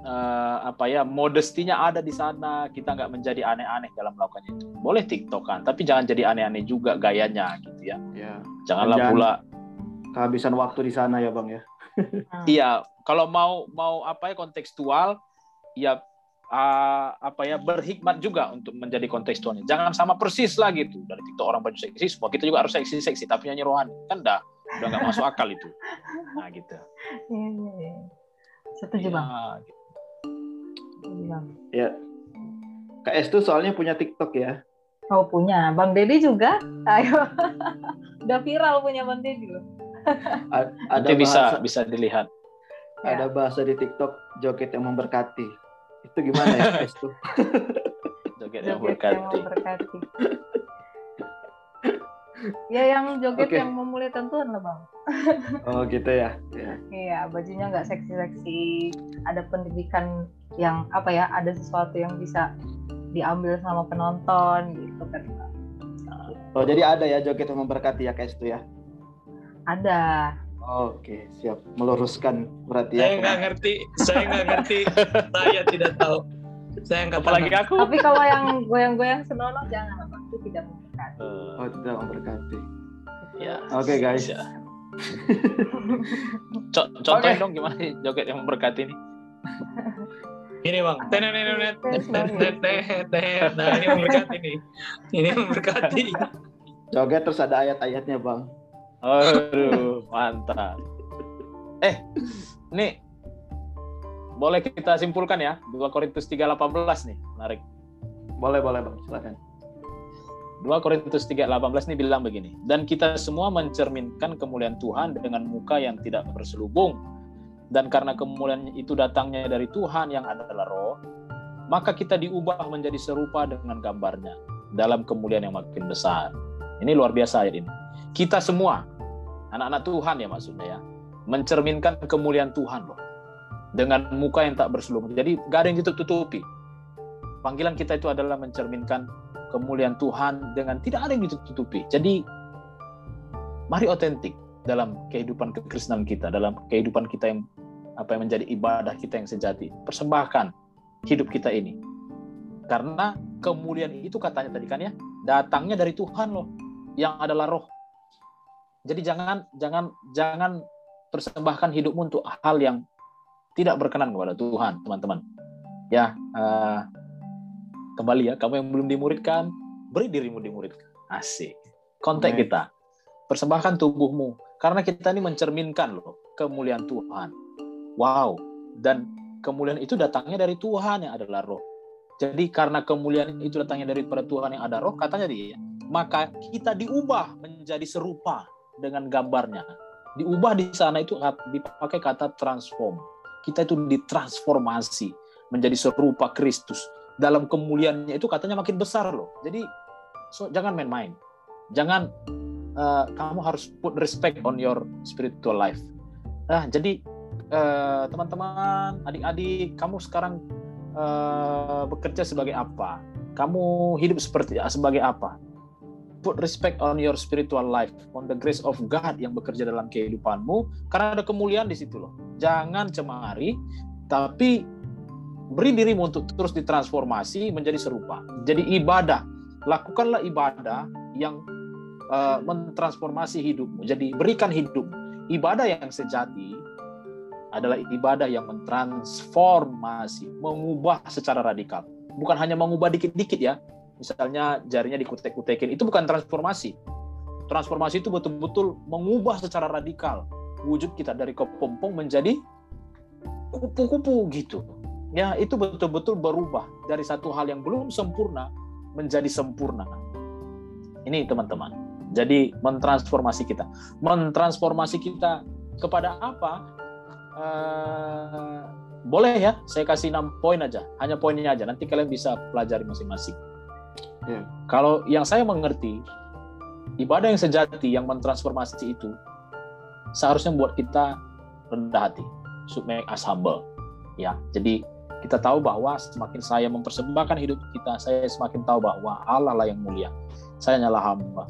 eh, apa ya modestinya ada di sana kita nggak menjadi aneh-aneh dalam melakukan itu boleh tiktokan tapi jangan jadi aneh-aneh juga gayanya gitu ya Ya. janganlah Jangan- pula Kehabisan waktu di sana ya Bang ya. Hmm. iya kalau mau mau apa ya kontekstual ya ah, apa ya berhikmat juga untuk menjadi kontekstualnya jangan sama persis lah gitu dari tiktok orang baju seksi semua kita juga harus seksi seksi tapi nyanyi rohani kan dah udah nggak masuk akal itu nah gitu Iya, iya, iya. Setuju, Bang. Ya, gitu. Setuju, Bang. Ya. KS tuh soalnya punya TikTok ya. Oh, punya. Bang Dedi juga? Ayo. Udah viral punya Bang Dedi loh. A- Ada nanti bisa bahasa, bisa dilihat ada bahasa di TikTok joget yang memberkati. Itu gimana ya KS tuh? joget yang berkati yang ya yang joget Oke. yang memuliakan Tuhan lah bang. Oh gitu ya. ya. Iya bajunya nggak seksi-seksi. Ada pendidikan yang apa ya ada sesuatu yang bisa diambil sama penonton gitu kan Oh, jadi ada ya joget yang memberkati ya guys itu ya. ada Oke, siap. Meluruskan berarti Saya ya. nggak ngerti, saya nggak ngerti, saya tidak tahu. Saya nggak Apalagi paham. aku. tapi kalau yang goyang-goyang senonoh jangan apa itu tidak memberkati Oh, tidak memberkati. ya. Oke, guys. Ya. Co- contohin Oke. dong gimana sih joget yang memberkati ini. Ini bang, tenet tenet tenet tenet tenet tenet. Nah ini memberkati nih, ini memberkati. Joget terus ada ayat-ayatnya, Bang. Aduh, mantap. Eh, nih boleh kita simpulkan ya 2 Korintus 3:18 nih, menarik. Boleh, boleh, Bang. Silakan. 2 Korintus 3:18 ini bilang begini, dan kita semua mencerminkan kemuliaan Tuhan dengan muka yang tidak berselubung. Dan karena kemuliaan itu datangnya dari Tuhan yang adalah roh, maka kita diubah menjadi serupa dengan gambarnya dalam kemuliaan yang makin besar. Ini luar biasa ayat ini. Kita semua, anak-anak Tuhan ya maksudnya ya, mencerminkan kemuliaan Tuhan loh. Dengan muka yang tak berselubung. Jadi gak ada yang ditutup-tutupi. Panggilan kita itu adalah mencerminkan kemuliaan Tuhan dengan tidak ada yang ditutupi. Jadi mari otentik dalam kehidupan kekristenan kita, dalam kehidupan kita yang apa yang menjadi ibadah kita yang sejati. Persembahkan hidup kita ini. Karena kemuliaan itu katanya tadi kan ya, datangnya dari Tuhan loh, yang adalah roh. Jadi jangan jangan jangan persembahkan hidupmu untuk hal yang tidak berkenan kepada Tuhan, teman-teman. Ya, eh, kembali ya, kamu yang belum dimuridkan, beri dirimu dimuridkan. Asik. Kontak kita. Persembahkan tubuhmu. Karena kita ini mencerminkan loh kemuliaan Tuhan. Wow. Dan kemuliaan itu datangnya dari Tuhan yang adalah roh. Jadi karena kemuliaan itu datangnya dari pada Tuhan yang ada roh, katanya dia, maka kita diubah menjadi serupa dengan gambarnya. Diubah di sana itu dipakai kata transform. Kita itu ditransformasi menjadi serupa Kristus. Dalam kemuliaannya itu katanya makin besar loh. Jadi so, jangan main-main. Jangan uh, kamu harus put respect on your spiritual life. Nah, jadi uh, teman-teman, adik-adik, kamu sekarang uh, bekerja sebagai apa? Kamu hidup seperti sebagai apa? Put respect on your spiritual life, on the grace of God yang bekerja dalam kehidupanmu, karena ada kemuliaan di situ loh. Jangan cemari, tapi beri dirimu untuk terus ditransformasi menjadi serupa. Jadi ibadah, lakukanlah ibadah yang uh, mentransformasi hidupmu. Jadi berikan hidup. Ibadah yang sejati adalah ibadah yang mentransformasi, mengubah secara radikal. Bukan hanya mengubah dikit-dikit ya. Misalnya jarinya dikutek-kutekin, itu bukan transformasi. Transformasi itu betul-betul mengubah secara radikal wujud kita dari kepompong menjadi kupu-kupu gitu. Ya, itu betul-betul berubah dari satu hal yang belum sempurna menjadi sempurna. Ini teman-teman. Jadi mentransformasi kita. Mentransformasi kita kepada apa? Uh, boleh ya, saya kasih 6 poin aja. Hanya poinnya aja. Nanti kalian bisa pelajari masing-masing. Ya. Kalau yang saya mengerti, ibadah yang sejati, yang mentransformasi itu, seharusnya membuat kita rendah hati. Should make humble. Ya, jadi kita tahu bahwa semakin saya mempersembahkan hidup kita, saya semakin tahu bahwa Allah lah yang mulia. Saya hanyalah hamba.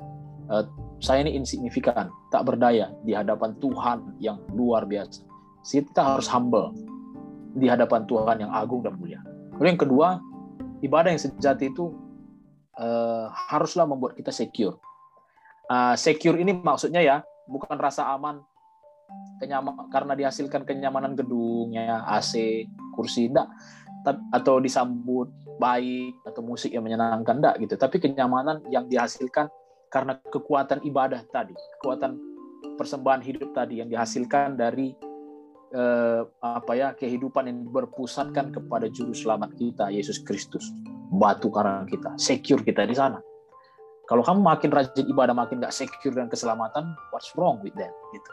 Uh, saya ini insignifikan, tak berdaya di hadapan Tuhan yang luar biasa. Kita harus humble di hadapan Tuhan yang agung dan mulia. Lalu yang kedua, ibadah yang sejati itu uh, haruslah membuat kita secure. Uh, secure ini maksudnya ya bukan rasa aman kenyaman karena dihasilkan kenyamanan gedungnya AC kursi enggak atau disambut baik atau musik yang menyenangkan enggak gitu. Tapi kenyamanan yang dihasilkan karena kekuatan ibadah tadi kekuatan persembahan hidup tadi yang dihasilkan dari eh, apa ya kehidupan yang berpusatkan kepada juru selamat kita Yesus Kristus batu karang kita secure kita di sana kalau kamu makin rajin ibadah makin nggak secure dan keselamatan what's wrong with that gitu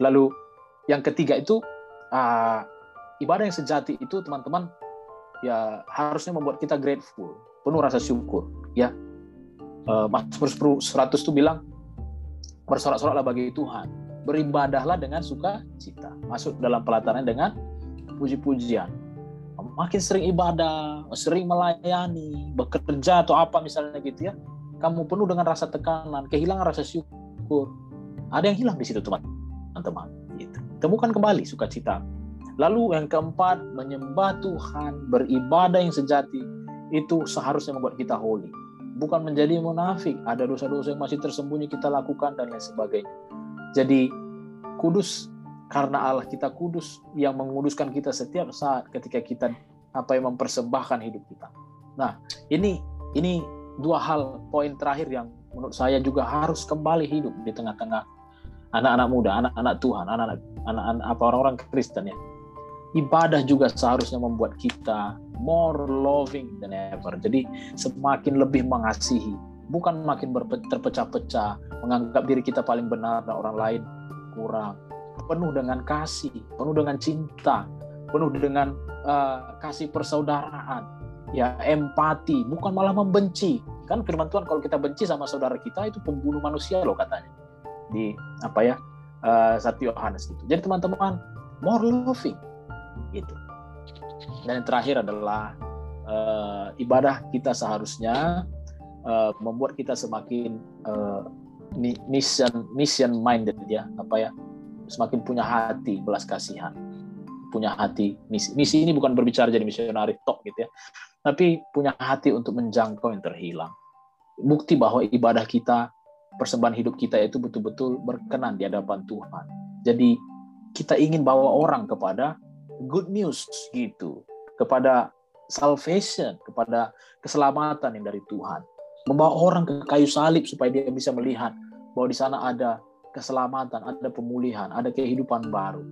Lalu yang ketiga itu uh, ibadah yang sejati itu teman-teman ya harusnya membuat kita grateful, penuh rasa syukur. Ya, uh, Mazmur 100 itu bilang bersorak-soraklah bagi Tuhan, beribadahlah dengan sukacita, masuk dalam pelataran dengan puji-pujian. Makin sering ibadah, sering melayani, bekerja atau apa misalnya gitu ya, kamu penuh dengan rasa tekanan, kehilangan rasa syukur. Ada yang hilang di situ teman-teman. Gitu. Temukan kembali sukacita. Lalu yang keempat, menyembah Tuhan, beribadah yang sejati, itu seharusnya membuat kita holy. Bukan menjadi munafik, ada dosa-dosa yang masih tersembunyi kita lakukan dan lain sebagainya. Jadi kudus karena Allah kita kudus yang menguduskan kita setiap saat ketika kita apa yang mempersembahkan hidup kita. Nah, ini ini dua hal poin terakhir yang menurut saya juga harus kembali hidup di tengah-tengah anak-anak muda, anak-anak Tuhan, anak-anak anak-anak apa orang-orang Kristen ya. Ibadah juga seharusnya membuat kita more loving than ever. Jadi semakin lebih mengasihi, bukan makin terpecah-pecah, menganggap diri kita paling benar dan orang lain kurang penuh dengan kasih, penuh dengan cinta, penuh dengan uh, kasih persaudaraan, ya empati, bukan malah membenci. Kan firman Tuhan kalau kita benci sama saudara kita itu pembunuh manusia loh katanya di apa ya satu Yohanes itu. Jadi teman-teman more loving gitu. Dan yang terakhir adalah uh, ibadah kita seharusnya uh, membuat kita semakin uh, mission mission minded ya apa ya semakin punya hati belas kasihan punya hati. Misi misi ini bukan berbicara jadi misionaris tok gitu ya. Tapi punya hati untuk menjangkau yang terhilang. Bukti bahwa ibadah kita persembahan hidup kita itu betul-betul berkenan di hadapan Tuhan. Jadi kita ingin bawa orang kepada good news gitu. Kepada salvation kepada keselamatan yang dari Tuhan. Membawa orang ke kayu salib supaya dia bisa melihat bahwa di sana ada keselamatan, ada pemulihan, ada kehidupan baru.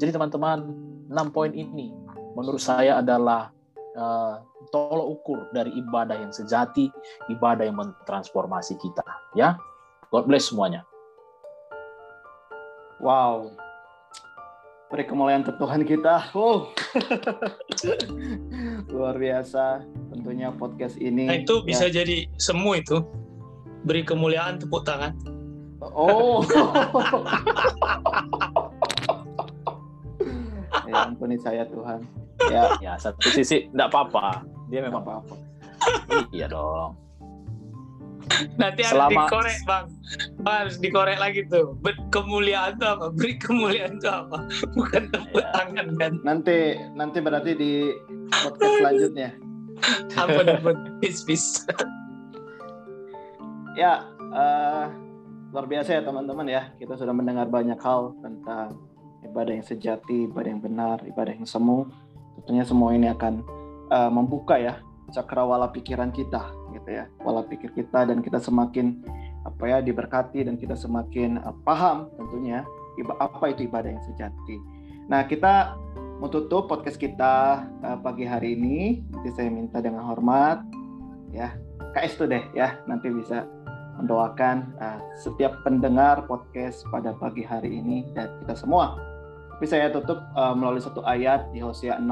Jadi teman-teman, enam poin ini menurut saya adalah uh, tolok ukur dari ibadah yang sejati, ibadah yang mentransformasi kita. Ya, God bless semuanya. Wow, beri kemuliaan untuk Tuhan kita. Oh, luar biasa. Tentunya podcast ini. Nah, itu bisa ya. jadi semu itu. Beri kemuliaan tepuk tangan. Oh. ya ampuni saya Tuhan. Ya, ya satu sisi enggak apa-apa. Dia memang apa-apa. iya dong. Nanti harus Selama... dikorek bang, bang harus dikorek lagi tuh. Ber kemuliaan itu apa? Beri kemuliaan itu apa? Bukan tepuk ya. tangan kan? Nanti nanti berarti di podcast selanjutnya. ampun ampun, peace peace. ya, uh, luar biasa ya teman-teman ya. Kita sudah mendengar banyak hal tentang ibadah yang sejati, ibadah yang benar, ibadah yang semu. Tentunya semua ini akan uh, membuka ya cakrawala pikiran kita gitu ya. Wala pikir kita dan kita semakin apa ya diberkati dan kita semakin uh, paham tentunya apa itu ibadah yang sejati. Nah, kita mau tutup podcast kita uh, pagi hari ini. Nanti saya minta dengan hormat ya. KS tuh deh ya, nanti bisa mendoakan uh, setiap pendengar podcast pada pagi hari ini dan kita semua. Tapi saya tutup uh, melalui satu ayat di Hosea 6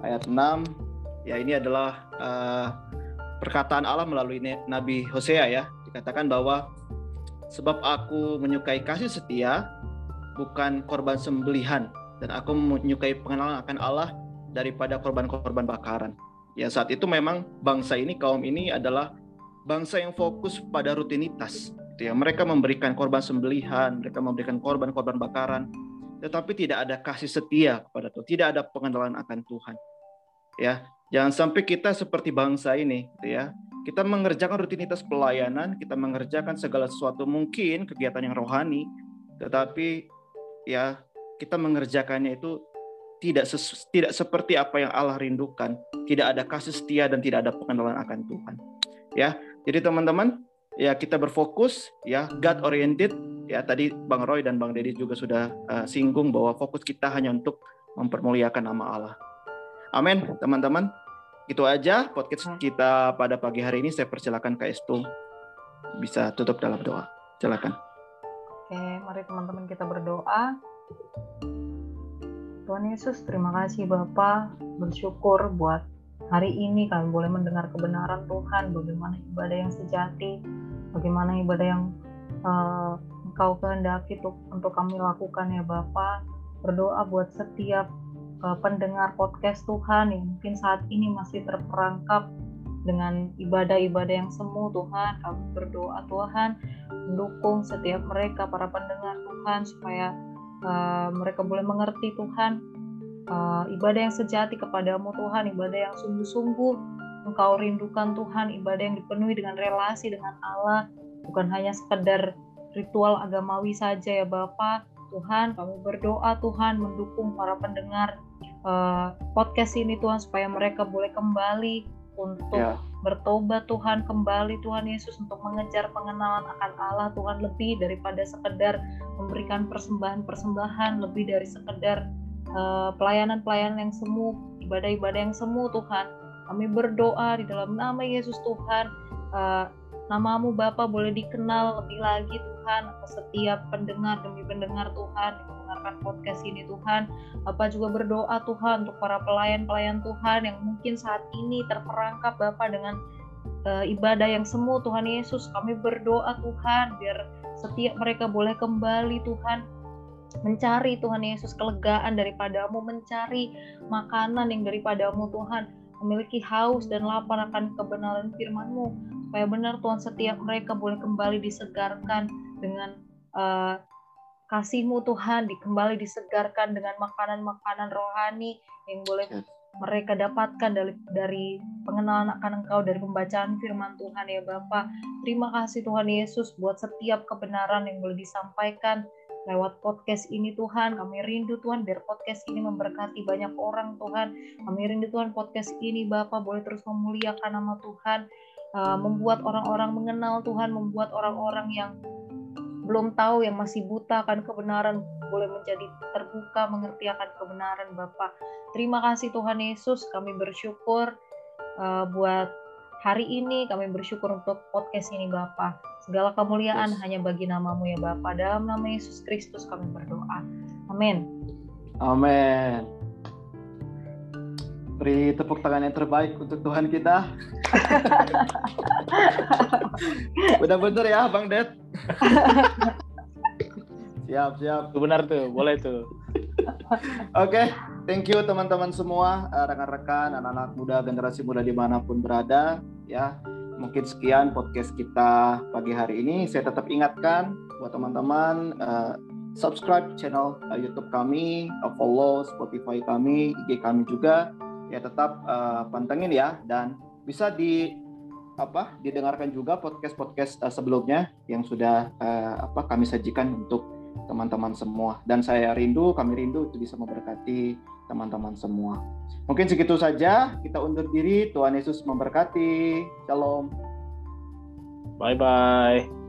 ayat 6 ya ini adalah uh, perkataan Allah melalui Nabi Hosea ya dikatakan bahwa sebab aku menyukai kasih setia bukan korban sembelihan dan aku menyukai pengenalan akan Allah daripada korban-korban bakaran. Ya saat itu memang bangsa ini kaum ini adalah bangsa yang fokus pada rutinitas. Gitu ya. Mereka memberikan korban sembelihan, mereka memberikan korban-korban bakaran, tetapi tidak ada kasih setia kepada Tuhan, tidak ada pengenalan akan Tuhan. Ya, jangan sampai kita seperti bangsa ini, gitu ya. Kita mengerjakan rutinitas pelayanan, kita mengerjakan segala sesuatu mungkin kegiatan yang rohani, tetapi ya kita mengerjakannya itu tidak tidak seperti apa yang Allah rindukan, tidak ada kasih setia dan tidak ada pengenalan akan Tuhan. Ya, jadi teman-teman, ya kita berfokus ya God oriented ya tadi Bang Roy dan Bang Dedi juga sudah uh, singgung bahwa fokus kita hanya untuk mempermuliakan nama Allah. Amin, teman-teman. Itu aja podcast hmm. kita pada pagi hari ini. Saya persilakan Kak Estu bisa tutup dalam doa. Silakan. Oke, mari teman-teman kita berdoa. Tuhan Yesus, terima kasih Bapak. Bersyukur buat hari ini kami boleh mendengar kebenaran Tuhan, bagaimana ibadah yang sejati, bagaimana ibadah yang uh, Engkau kehendaki untuk, untuk kami lakukan ya Bapak. Berdoa buat setiap uh, pendengar podcast Tuhan yang mungkin saat ini masih terperangkap dengan ibadah-ibadah yang semu Tuhan kami berdoa Tuhan mendukung setiap mereka para pendengar Tuhan supaya uh, mereka boleh mengerti Tuhan uh, ibadah yang sejati kepadamu Tuhan ibadah yang sungguh-sungguh. Engkau rindukan Tuhan ibadah yang dipenuhi dengan relasi dengan Allah. Bukan hanya sekedar ritual agamawi saja ya Bapak Tuhan kami berdoa Tuhan mendukung para pendengar uh, podcast ini Tuhan supaya mereka boleh kembali untuk yeah. bertobat Tuhan kembali Tuhan Yesus untuk mengejar pengenalan akan Allah Tuhan lebih daripada sekedar memberikan persembahan-persembahan lebih dari sekedar pelayanan-pelayanan yang semu ibadah-ibadah yang semu Tuhan. Kami berdoa di dalam nama Yesus Tuhan. Uh, namamu Bapa boleh dikenal lebih lagi Tuhan. Setiap pendengar demi pendengar Tuhan. Mendengarkan podcast ini Tuhan. Bapak juga berdoa Tuhan untuk para pelayan-pelayan Tuhan yang mungkin saat ini terperangkap Bapak dengan uh, ibadah yang semu Tuhan Yesus. Kami berdoa Tuhan biar setiap mereka boleh kembali Tuhan mencari Tuhan Yesus kelegaan daripadamu, mencari makanan yang daripadamu Tuhan, memiliki haus dan lapar akan kebenaran firman-Mu, supaya benar Tuhan setiap mereka boleh kembali disegarkan dengan uh, kasihmu Tuhan. Dikembali disegarkan dengan makanan-makanan rohani yang boleh mereka dapatkan dari, dari pengenalan akan Engkau dari pembacaan firman Tuhan ya Bapa. Terima kasih Tuhan Yesus buat setiap kebenaran yang boleh disampaikan lewat podcast ini Tuhan. Kami rindu Tuhan biar podcast ini memberkati banyak orang Tuhan. Kami rindu Tuhan podcast ini Bapak boleh terus memuliakan nama Tuhan. Uh, membuat orang-orang mengenal Tuhan, membuat orang-orang yang belum tahu yang masih buta akan kebenaran boleh menjadi terbuka mengerti akan kebenaran Bapak. Terima kasih Tuhan Yesus, kami bersyukur uh, buat hari ini, kami bersyukur untuk podcast ini Bapak. Segala kemuliaan yes. hanya bagi namamu ya Bapak. Dalam nama Yesus Kristus kami berdoa. Amin. Amin. Beri tepuk tangan yang terbaik untuk Tuhan kita. Benar-benar ya Bang Ded. siap, siap. Benar tuh, boleh tuh. Oke, okay, thank you teman-teman semua, eh, rekan-rekan, anak-anak muda, generasi muda di mana pun berada. Ya, mungkin sekian podcast kita pagi hari ini. Saya tetap ingatkan buat teman-teman uh, subscribe channel uh, YouTube kami, uh, follow Spotify kami, IG kami juga. Ya tetap uh, pantengin ya dan bisa di apa didengarkan juga podcast-podcast uh, sebelumnya yang sudah uh, apa kami sajikan untuk teman-teman semua dan saya rindu kami rindu itu bisa memberkati teman-teman semua. Mungkin segitu saja kita undur diri Tuhan Yesus memberkati. Shalom. Bye bye.